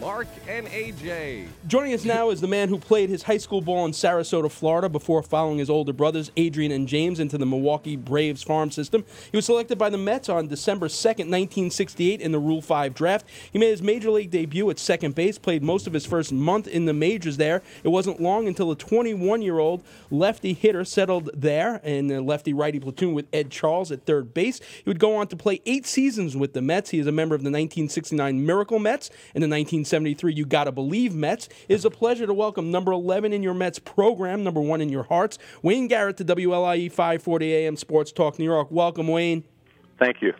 Mark and AJ. Joining us now is the man who played his high school ball in Sarasota, Florida, before following his older brothers, Adrian and James, into the Milwaukee Braves farm system. He was selected by the Mets on December 2nd, 1968, in the Rule 5 draft. He made his major league debut at second base, played most of his first month in the majors there. It wasn't long until a 21 year old lefty hitter settled there in the lefty righty platoon with Ed Charles at third base. He would go on to play eight seasons with the Mets. He is a member of the 1969 Miracle Mets and the 19 1973 You Gotta Believe Mets. It is a pleasure to welcome number 11 in your Mets program, number one in your hearts, Wayne Garrett to WLIE 540 AM Sports Talk New York. Welcome, Wayne. Thank you.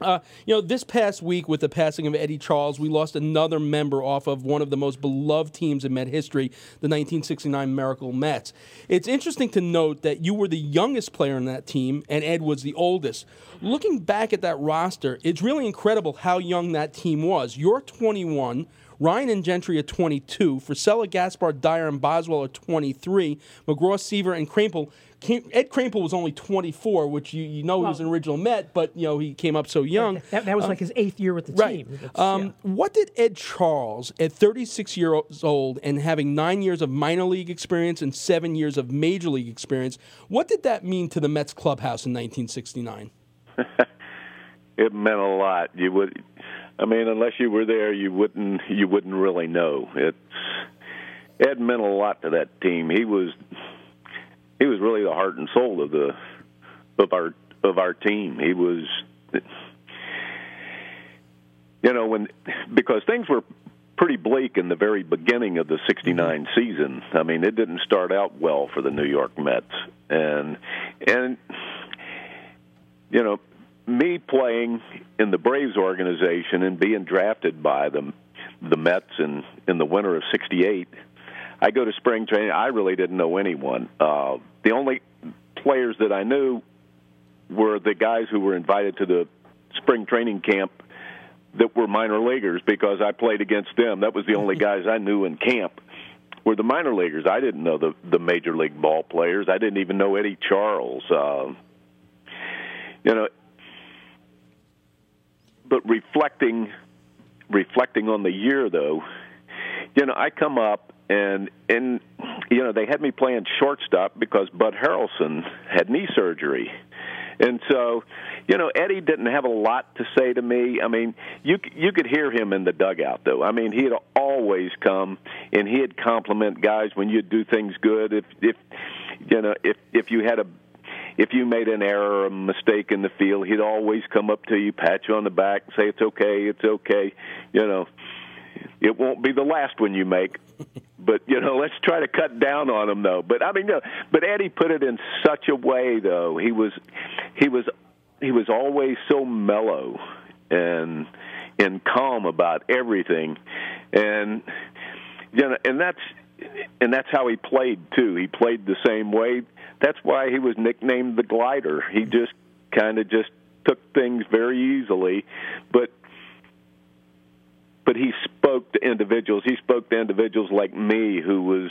Uh, you know, this past week with the passing of Eddie Charles, we lost another member off of one of the most beloved teams in Met history, the 1969 Miracle Mets. It's interesting to note that you were the youngest player in that team, and Ed was the oldest. Looking back at that roster, it's really incredible how young that team was. You're 21. Ryan and Gentry at 22, Frisella, Gaspar, Dyer, and Boswell at 23, McGraw, Seaver, and Kranepool. Ed Kranepool was only 24, which you, you know well, he was an original Met, but you know he came up so young. That, that was um, like his eighth year with the right. team. Um, yeah. What did Ed Charles, at 36 years old and having nine years of minor league experience and seven years of major league experience, what did that mean to the Mets clubhouse in 1969? it meant a lot. You would I mean, unless you were there, you wouldn't you wouldn't really know. It's Ed meant a lot to that team. He was he was really the heart and soul of the of our of our team. He was you know when because things were pretty bleak in the very beginning of the 69 mm-hmm. season. I mean, it didn't start out well for the New York Mets. And and you know, me playing in the Braves organization and being drafted by the the Mets in in the winter of '68, I go to spring training. I really didn't know anyone. Uh, the only players that I knew were the guys who were invited to the spring training camp that were minor leaguers because I played against them. That was the only guys I knew in camp were the minor leaguers. I didn't know the the major league ball players. I didn't even know Eddie Charles. Uh, you know, but reflecting reflecting on the year though, you know, I come up and and you know they had me playing shortstop because Bud Harrelson had knee surgery. And so, you know, Eddie didn't have a lot to say to me. I mean, you you could hear him in the dugout though. I mean, he'd always come and he'd compliment guys when you'd do things good. If if you know, if if you had a if you made an error or a mistake in the field, he'd always come up to you, pat you on the back, say it's okay, it's okay. You know, it won't be the last one you make. but you know, let's try to cut down on him though. But I mean, but Eddie put it in such a way though. He was he was he was always so mellow and and calm about everything. And you know, and that's and that's how he played too. He played the same way that's why he was nicknamed the glider. He just kind of just took things very easily, but but he spoke to individuals. He spoke to individuals like me, who was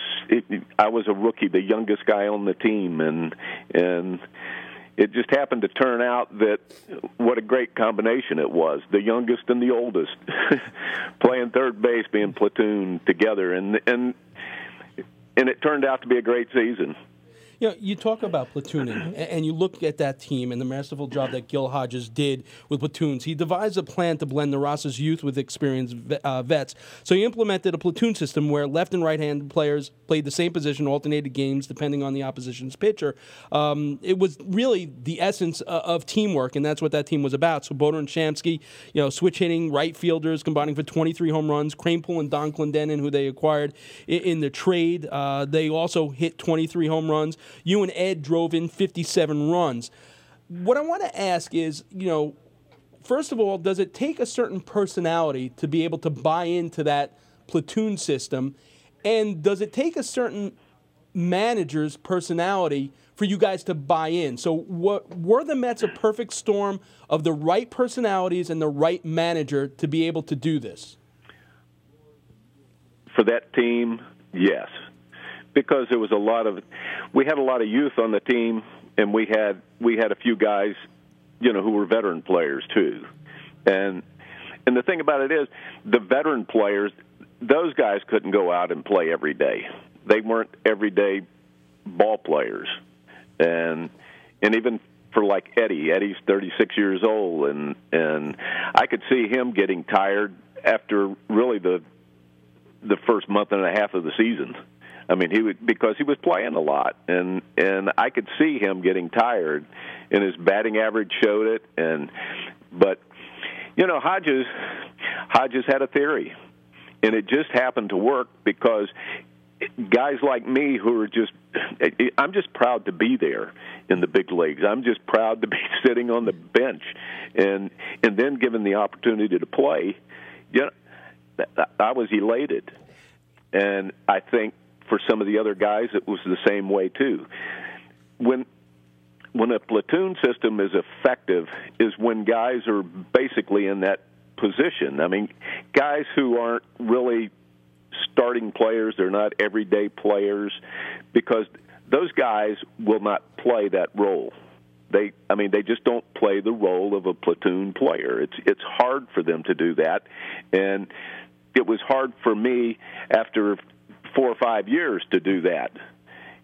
I was a rookie, the youngest guy on the team, and and it just happened to turn out that what a great combination it was the youngest and the oldest playing third base being platoon together and and and it turned out to be a great season you know, you talk about platooning, and you look at that team and the masterful job that Gil Hodges did with platoons. He devised a plan to blend the youth with experienced uh, vets. So he implemented a platoon system where left and right hand players played the same position, alternated games depending on the opposition's pitcher. Um, it was really the essence uh, of teamwork, and that's what that team was about. So Swoboda and Shamsky, you know, switch hitting right fielders, combining for 23 home runs. Kranepool and Donn Clendenon, who they acquired in, in the trade, uh, they also hit 23 home runs. You and Ed drove in 57 runs. What I want to ask is, you know, first of all, does it take a certain personality to be able to buy into that platoon system? And does it take a certain manager's personality for you guys to buy in. So, what, were the Mets a perfect storm of the right personalities and the right manager to be able to do this? For that team, yes, because there was a lot of we had a lot of youth on the team, and we had we had a few guys, you know, who were veteran players too, and and the thing about it is the veteran players those guys couldn't go out and play every day. They weren't everyday ball players, and and even for like Eddie, Eddie's 36 years old, and and I could see him getting tired after really the the first month and a half of the season. I mean, he would because he was playing a lot, and and I could see him getting tired, and his batting average showed it. And but you know, Hodges Hodges had a theory and it just happened to work because guys like me who are just I'm just proud to be there in the big leagues. I'm just proud to be sitting on the bench and and then given the opportunity to play. You know, I was elated. And I think for some of the other guys it was the same way too. When when a platoon system is effective is when guys are basically in that position. I mean, guys who aren't really starting players, they're not everyday players because those guys will not play that role. They I mean they just don't play the role of a platoon player. It's it's hard for them to do that and it was hard for me after 4 or 5 years to do that.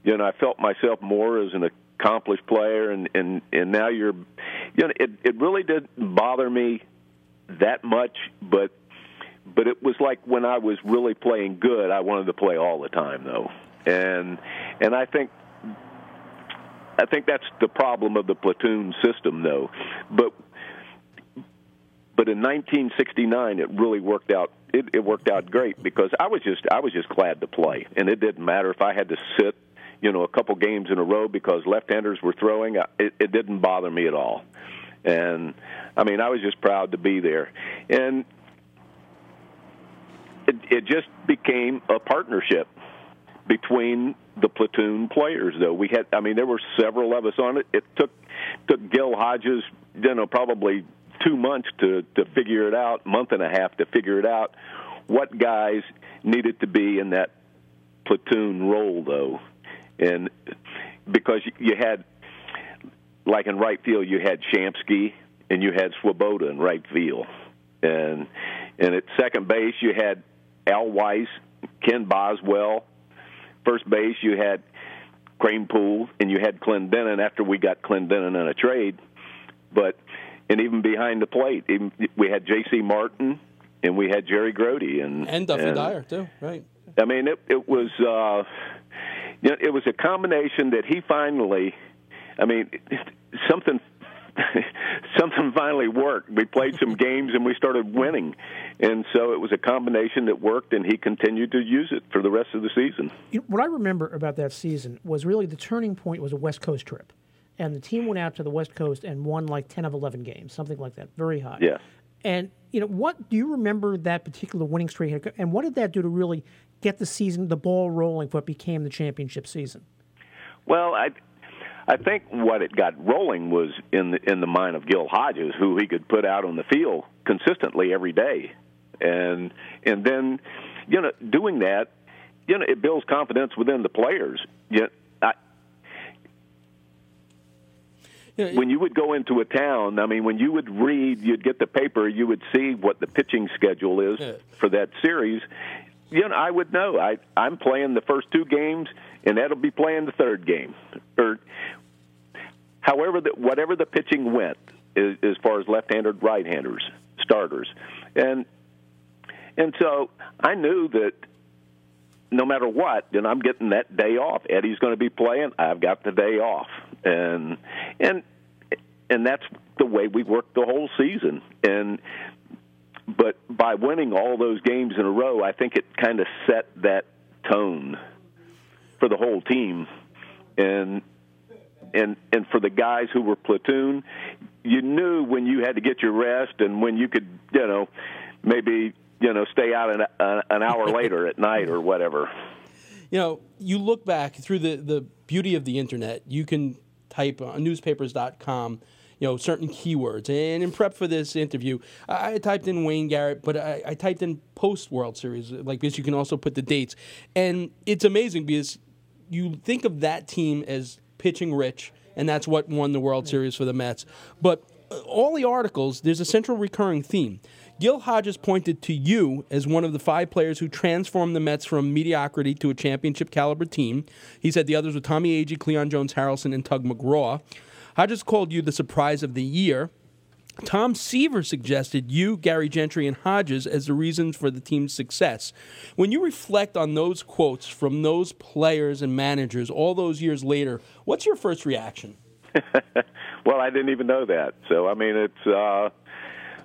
You know, I felt myself more as an accomplished player and and and now you're you know it it really didn't bother me that much, but but it was like when I was really playing good, I wanted to play all the time though, and and I think I think that's the problem of the platoon system though, but but in 1969 it really worked out it, it worked out great because I was just I was just glad to play and it didn't matter if I had to sit you know a couple games in a row because left-handers were throwing it, it didn't bother me at all and I mean, I was just proud to be there, and it, it just became a partnership between the platoon players. Though we had, I mean, there were several of us on it. It took took Gil Hodges, you know, probably two months to to figure it out, month and a half to figure it out. What guys needed to be in that platoon role, though, and because you had like in right field, you had Shamsky and you had Swoboda in right field, and and at second base you had Al Weiss, Ken Boswell. First base you had Kranepool, and you had Clendenon after we got Clendenon in a trade. But and even behind the plate, even, we had J.C. Martin and we had Jerry Grote and and Duffy and, Dyer too, right? I mean, it it was uh, you know, it was a combination that he finally I mean, something something finally worked. We played some games and we started winning, and so it was a combination that worked, and he continued to use it for the rest of the season. You know, what I remember about that season was really the turning point was a West Coast trip, and the team went out to the West Coast and won like ten of eleven games, something like that, very high. Yeah. And you know, what do you remember that particular winning streak, and what did that do to really get the season, the ball rolling for what became the championship season? Well, I I think what it got rolling was in the in the mind of Gil Hodges, who he could put out on the field consistently every day, and and then, you know, doing that, you know, it builds confidence within the players. You When you would go into a town, I mean, when you would read, you'd get the paper, you would see what the pitching schedule is yeah. for that series. You know, I would know. I I'm playing the first two games and that'll be playing the third game, or however that whatever the pitching went as, as far as left-handed, right-handers, starters, and and so I knew that no matter what, then I'm getting that day off. Eddie's going to be playing. I've got the day off, and and and that's the way we worked the whole season. And but by winning all those games in a row, I think it kind of set that tone for the whole team, and and and for the guys who were platoon, you knew when you had to get your rest and when you could, you know, maybe you know stay out an, an hour later at night or whatever. you know, you look back through the, the beauty of the internet, you can type on newspapers.com, you know, certain keywords. And in prep for this interview, I, I typed in Wayne Garrett, but I, I typed in post World Series like this. You can also put the dates. And it's amazing because you think of that team as pitching rich, and that's what won the World Series for the Mets. But uh, all the articles, there's a central recurring theme. Gil Hodges pointed to you as one of the five players who transformed the Mets from mediocrity to a championship caliber team. He said the others were Tommy Agee, Cleon Jones, Harrelson, and Tug McGraw. Hodges called you the surprise of the year. Tom Seaver suggested you, Gary Gentry, and Hodges as the reasons for the team's success. When you reflect on those quotes from those players and managers all those years later, what's your first reaction? well, I didn't even know that. So, I mean, it's. Uh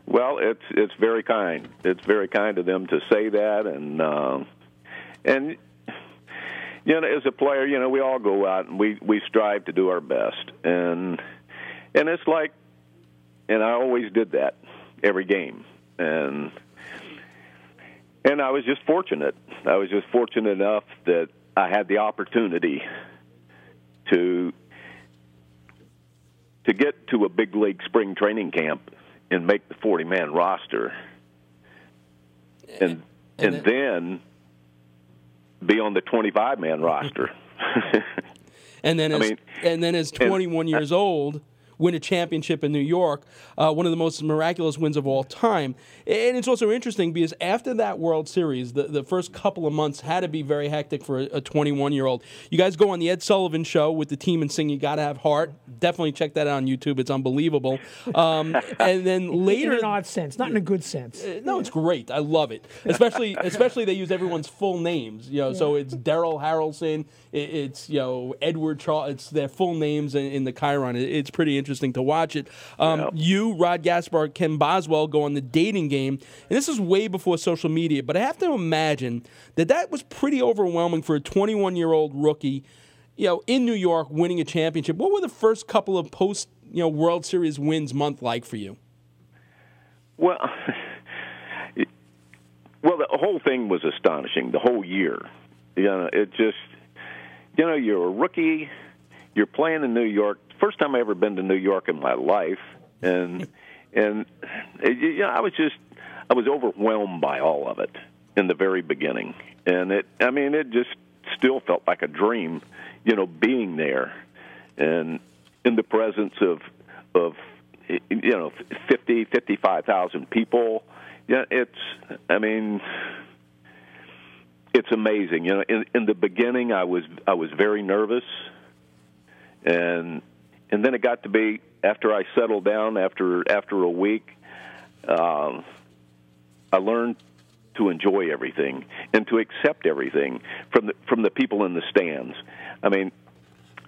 well, it's it's very kind. It's very kind of them to say that, and uh, and you know, as a player, you know, we all go out and we we strive to do our best, and and it's like, and I always did that every game, and and I was just fortunate. I was just fortunate enough that I had the opportunity to to get to a big league spring training camp and make the 40 man roster. And and, and then, be on the 25 man roster. And then as, I mean, and then as 21 and, years old win a championship in New York, uh, one of the most miraculous wins of all time. And it's also interesting because after that World Series, the, the first couple of months had to be very hectic for a 21 year old. You guys go on the Ed Sullivan show with the team and sing You Gotta Have Heart. Definitely check that out on YouTube. It's unbelievable. Um, and then later. In an odd sense, not in a good sense. Uh, no, it's great. I love it. Especially, especially they use everyone's full names. You know, yeah. so it's Derrel Harrelson, it's, you know, Edward Charles, it's their full names in, in the Chiron. it's pretty interesting interesting to watch it. Um, yeah. You, Rod Gaspar, Ken Boswell go on the dating game, and this is way before social media. But I have to imagine that that was pretty overwhelming for a 21 year old rookie, you know, in New York, winning a championship. What were the first couple of post, you know, World Series wins month like for you? Well. Well, the whole thing was astonishing. The whole year, you know, it just, you know, you're a rookie, you're playing in New York first time I ever been to New York in my life, and and you know, I was just I was overwhelmed by all of it in the very beginning, and it I mean it just still felt like a dream, you know, being there, and in the presence of of you know fifty fifty five thousand people. Yeah, it's I mean it's amazing. You know, in, in the beginning, I was I was very nervous, and and then it got to be after I settled down after after a week, um, I learned to enjoy everything and to accept everything from the from the people in the stands. I mean,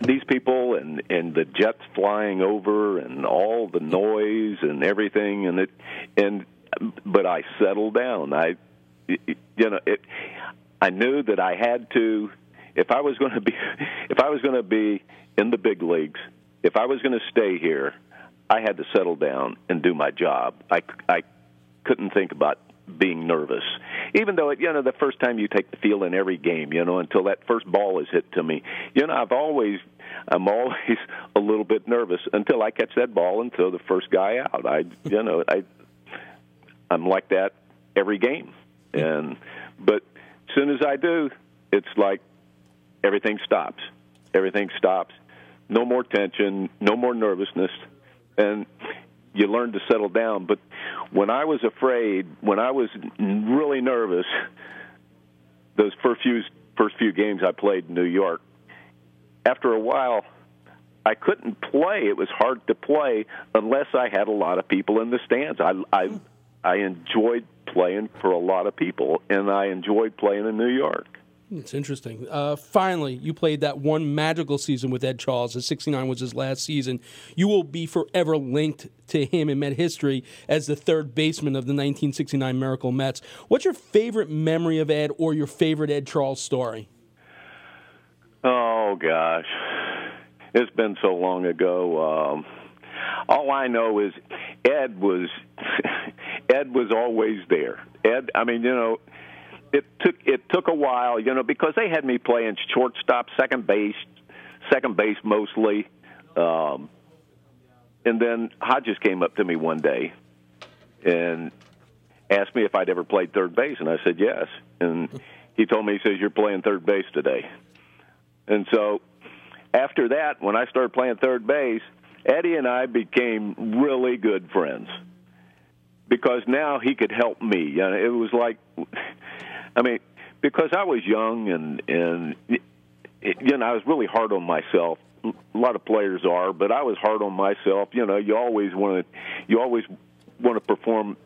these people and and the jets flying over and all the noise and everything and it and but I settled down. I you know it. I knew that I had to if I was going to be if I was going to be in the big leagues if I was going to stay here, I had to settle down and do my job. I, I couldn't think about being nervous, even though it, you know the first time you take the field in every game, you know, until that first ball is hit to me. You know, I've always I'm always a little bit nervous until I catch that ball and throw the first guy out. I you know I I'm like that every game, and but as soon as I do, it's like everything stops. Everything stops, no more tension, no more nervousness, and you learn to settle down. But when I was afraid, when I was really nervous, those first few first few games I played in New York, after a while, I couldn't play. It was hard to play unless I had a lot of people in the stands. I I hmm. I enjoyed playing for a lot of people, and I enjoyed playing in New York. It's interesting. Uh, finally, you played that one magical season with Ed Charles. The 69 was his last season. You will be forever linked to him in Met history as the third baseman of the 1969 Miracle Mets. What's your favorite memory of Ed or your favorite Ed Charles story? Oh, gosh. It's been so long ago. Um, all I know is Ed was Ed was always there. Ed, I mean, you know, it took it took a while, you know, because they had me playing shortstop, second base, second base mostly. Um, and then Hodges came up to me one day and asked me if I'd ever played third base, and I said yes. And he told me, he says, "You're playing third base today." And so after that, when I started playing third base, Eddie and I became really good friends because now he could help me. And it was like, I mean, because I was young and and you know I was really hard on myself. A lot of players are, but I was hard on myself. You know, you always want to, you always want to perform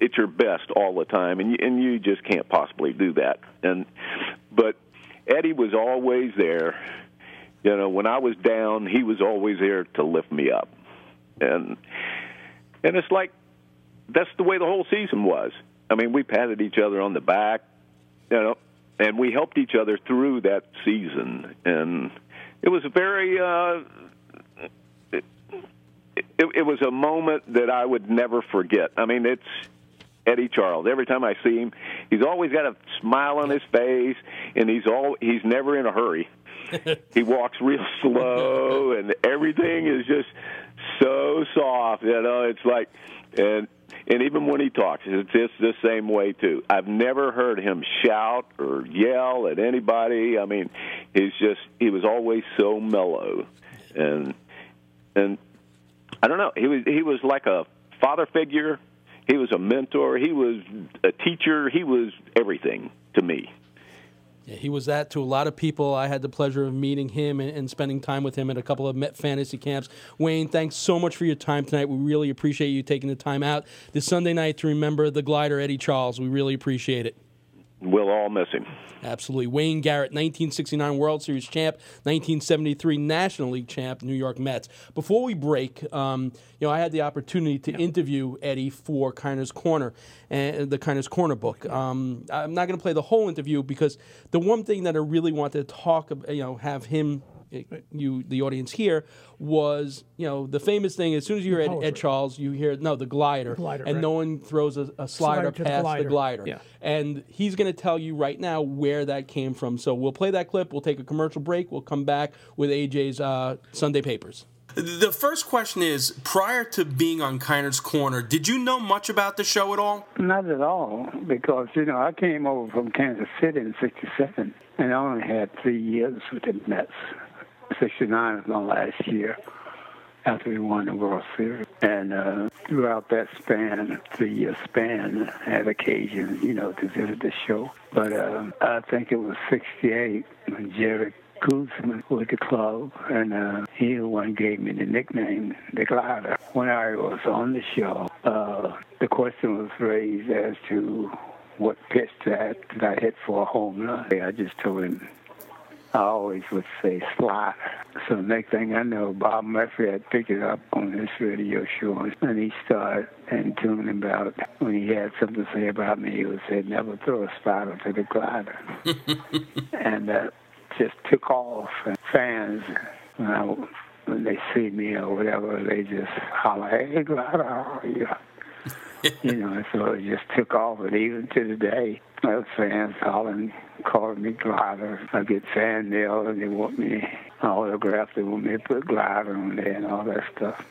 at your best all the time, and you, and you just can't possibly do that. And but Eddie was always there. You know, when I was down, he was always there to lift me up. And and it's like that's the way the whole season was. I mean, we patted each other on the back, you know, and we helped each other through that season, and it was a very. Uh, it, it, it was a moment that I would never forget. I mean, it's Eddie Charles. Every time I see him, he's always got a smile on his face, and he's all he's never in a hurry. he walks real slow, and everything is just so soft. You know, it's like, and and even when he talks, it's just the same way too. I've never heard him shout or yell at anybody. I mean, he's just he was always so mellow, and and I don't know. He was he was like a father figure. He was a mentor. He was a teacher. He was everything to me. Yeah, he was that to a lot of people. I had the pleasure of meeting him and, and, spending time with him at a couple of Met fantasy camps. Wayne, thanks so much for your time tonight. We really appreciate you taking the time out this Sunday night to remember the glider Eddie Charles. We really appreciate it. We'll all miss him. Absolutely. Wayne Garrett, 1969 World Series champ, 1973 National League champ, New York Mets. Before we break, um, you know, I had the opportunity to yeah. interview Eddie for Kiner's Corner, and the Kiner's Corner book. Um, I'm not going to play the whole interview because the one thing that I really wanted to talk, about, you know, have him you the audience here was you know the famous thing as soon as you hear Ed, Ed, Charles you hear no the glider, glider and right. no one throws a, a slider, slider past the glider, the glider. Yeah. and he's going to tell you right now where that came from so we'll play that clip we'll take a commercial break we'll come back with AJ's uh, Sunday papers the first question is prior to being on Kiner's Corner, did you know much about the show at all? Not at all, because, you know, I came over from Kansas City in 67 and I only had three years with the Mets. 69 was my last year after we won the World Series. And uh, throughout that span, three-year span, I had occasion, you know, to visit the show. But uh, I think it was 68 when Jerry Koosman with the club, and uh, he one gave me the nickname, the Glider. When I was on the show, uh, the question was raised as to what pitch that, that I hit for a home run. I just told him I always would say slider. So next thing I know, Bob Murphy had picked it up on his radio show, and he started and tuning about it. When he had something to say about me, he would say, "Never throw a slider to the glider," and that just took off. And fans, when, I, when they see me or whatever, they just holler, "Hey, glider, how are you?" you know, so it just took off. And even to today, I fans hollering, calling me glider. I get fan mail and they want me autographed. They want me to put glider on there and all that stuff.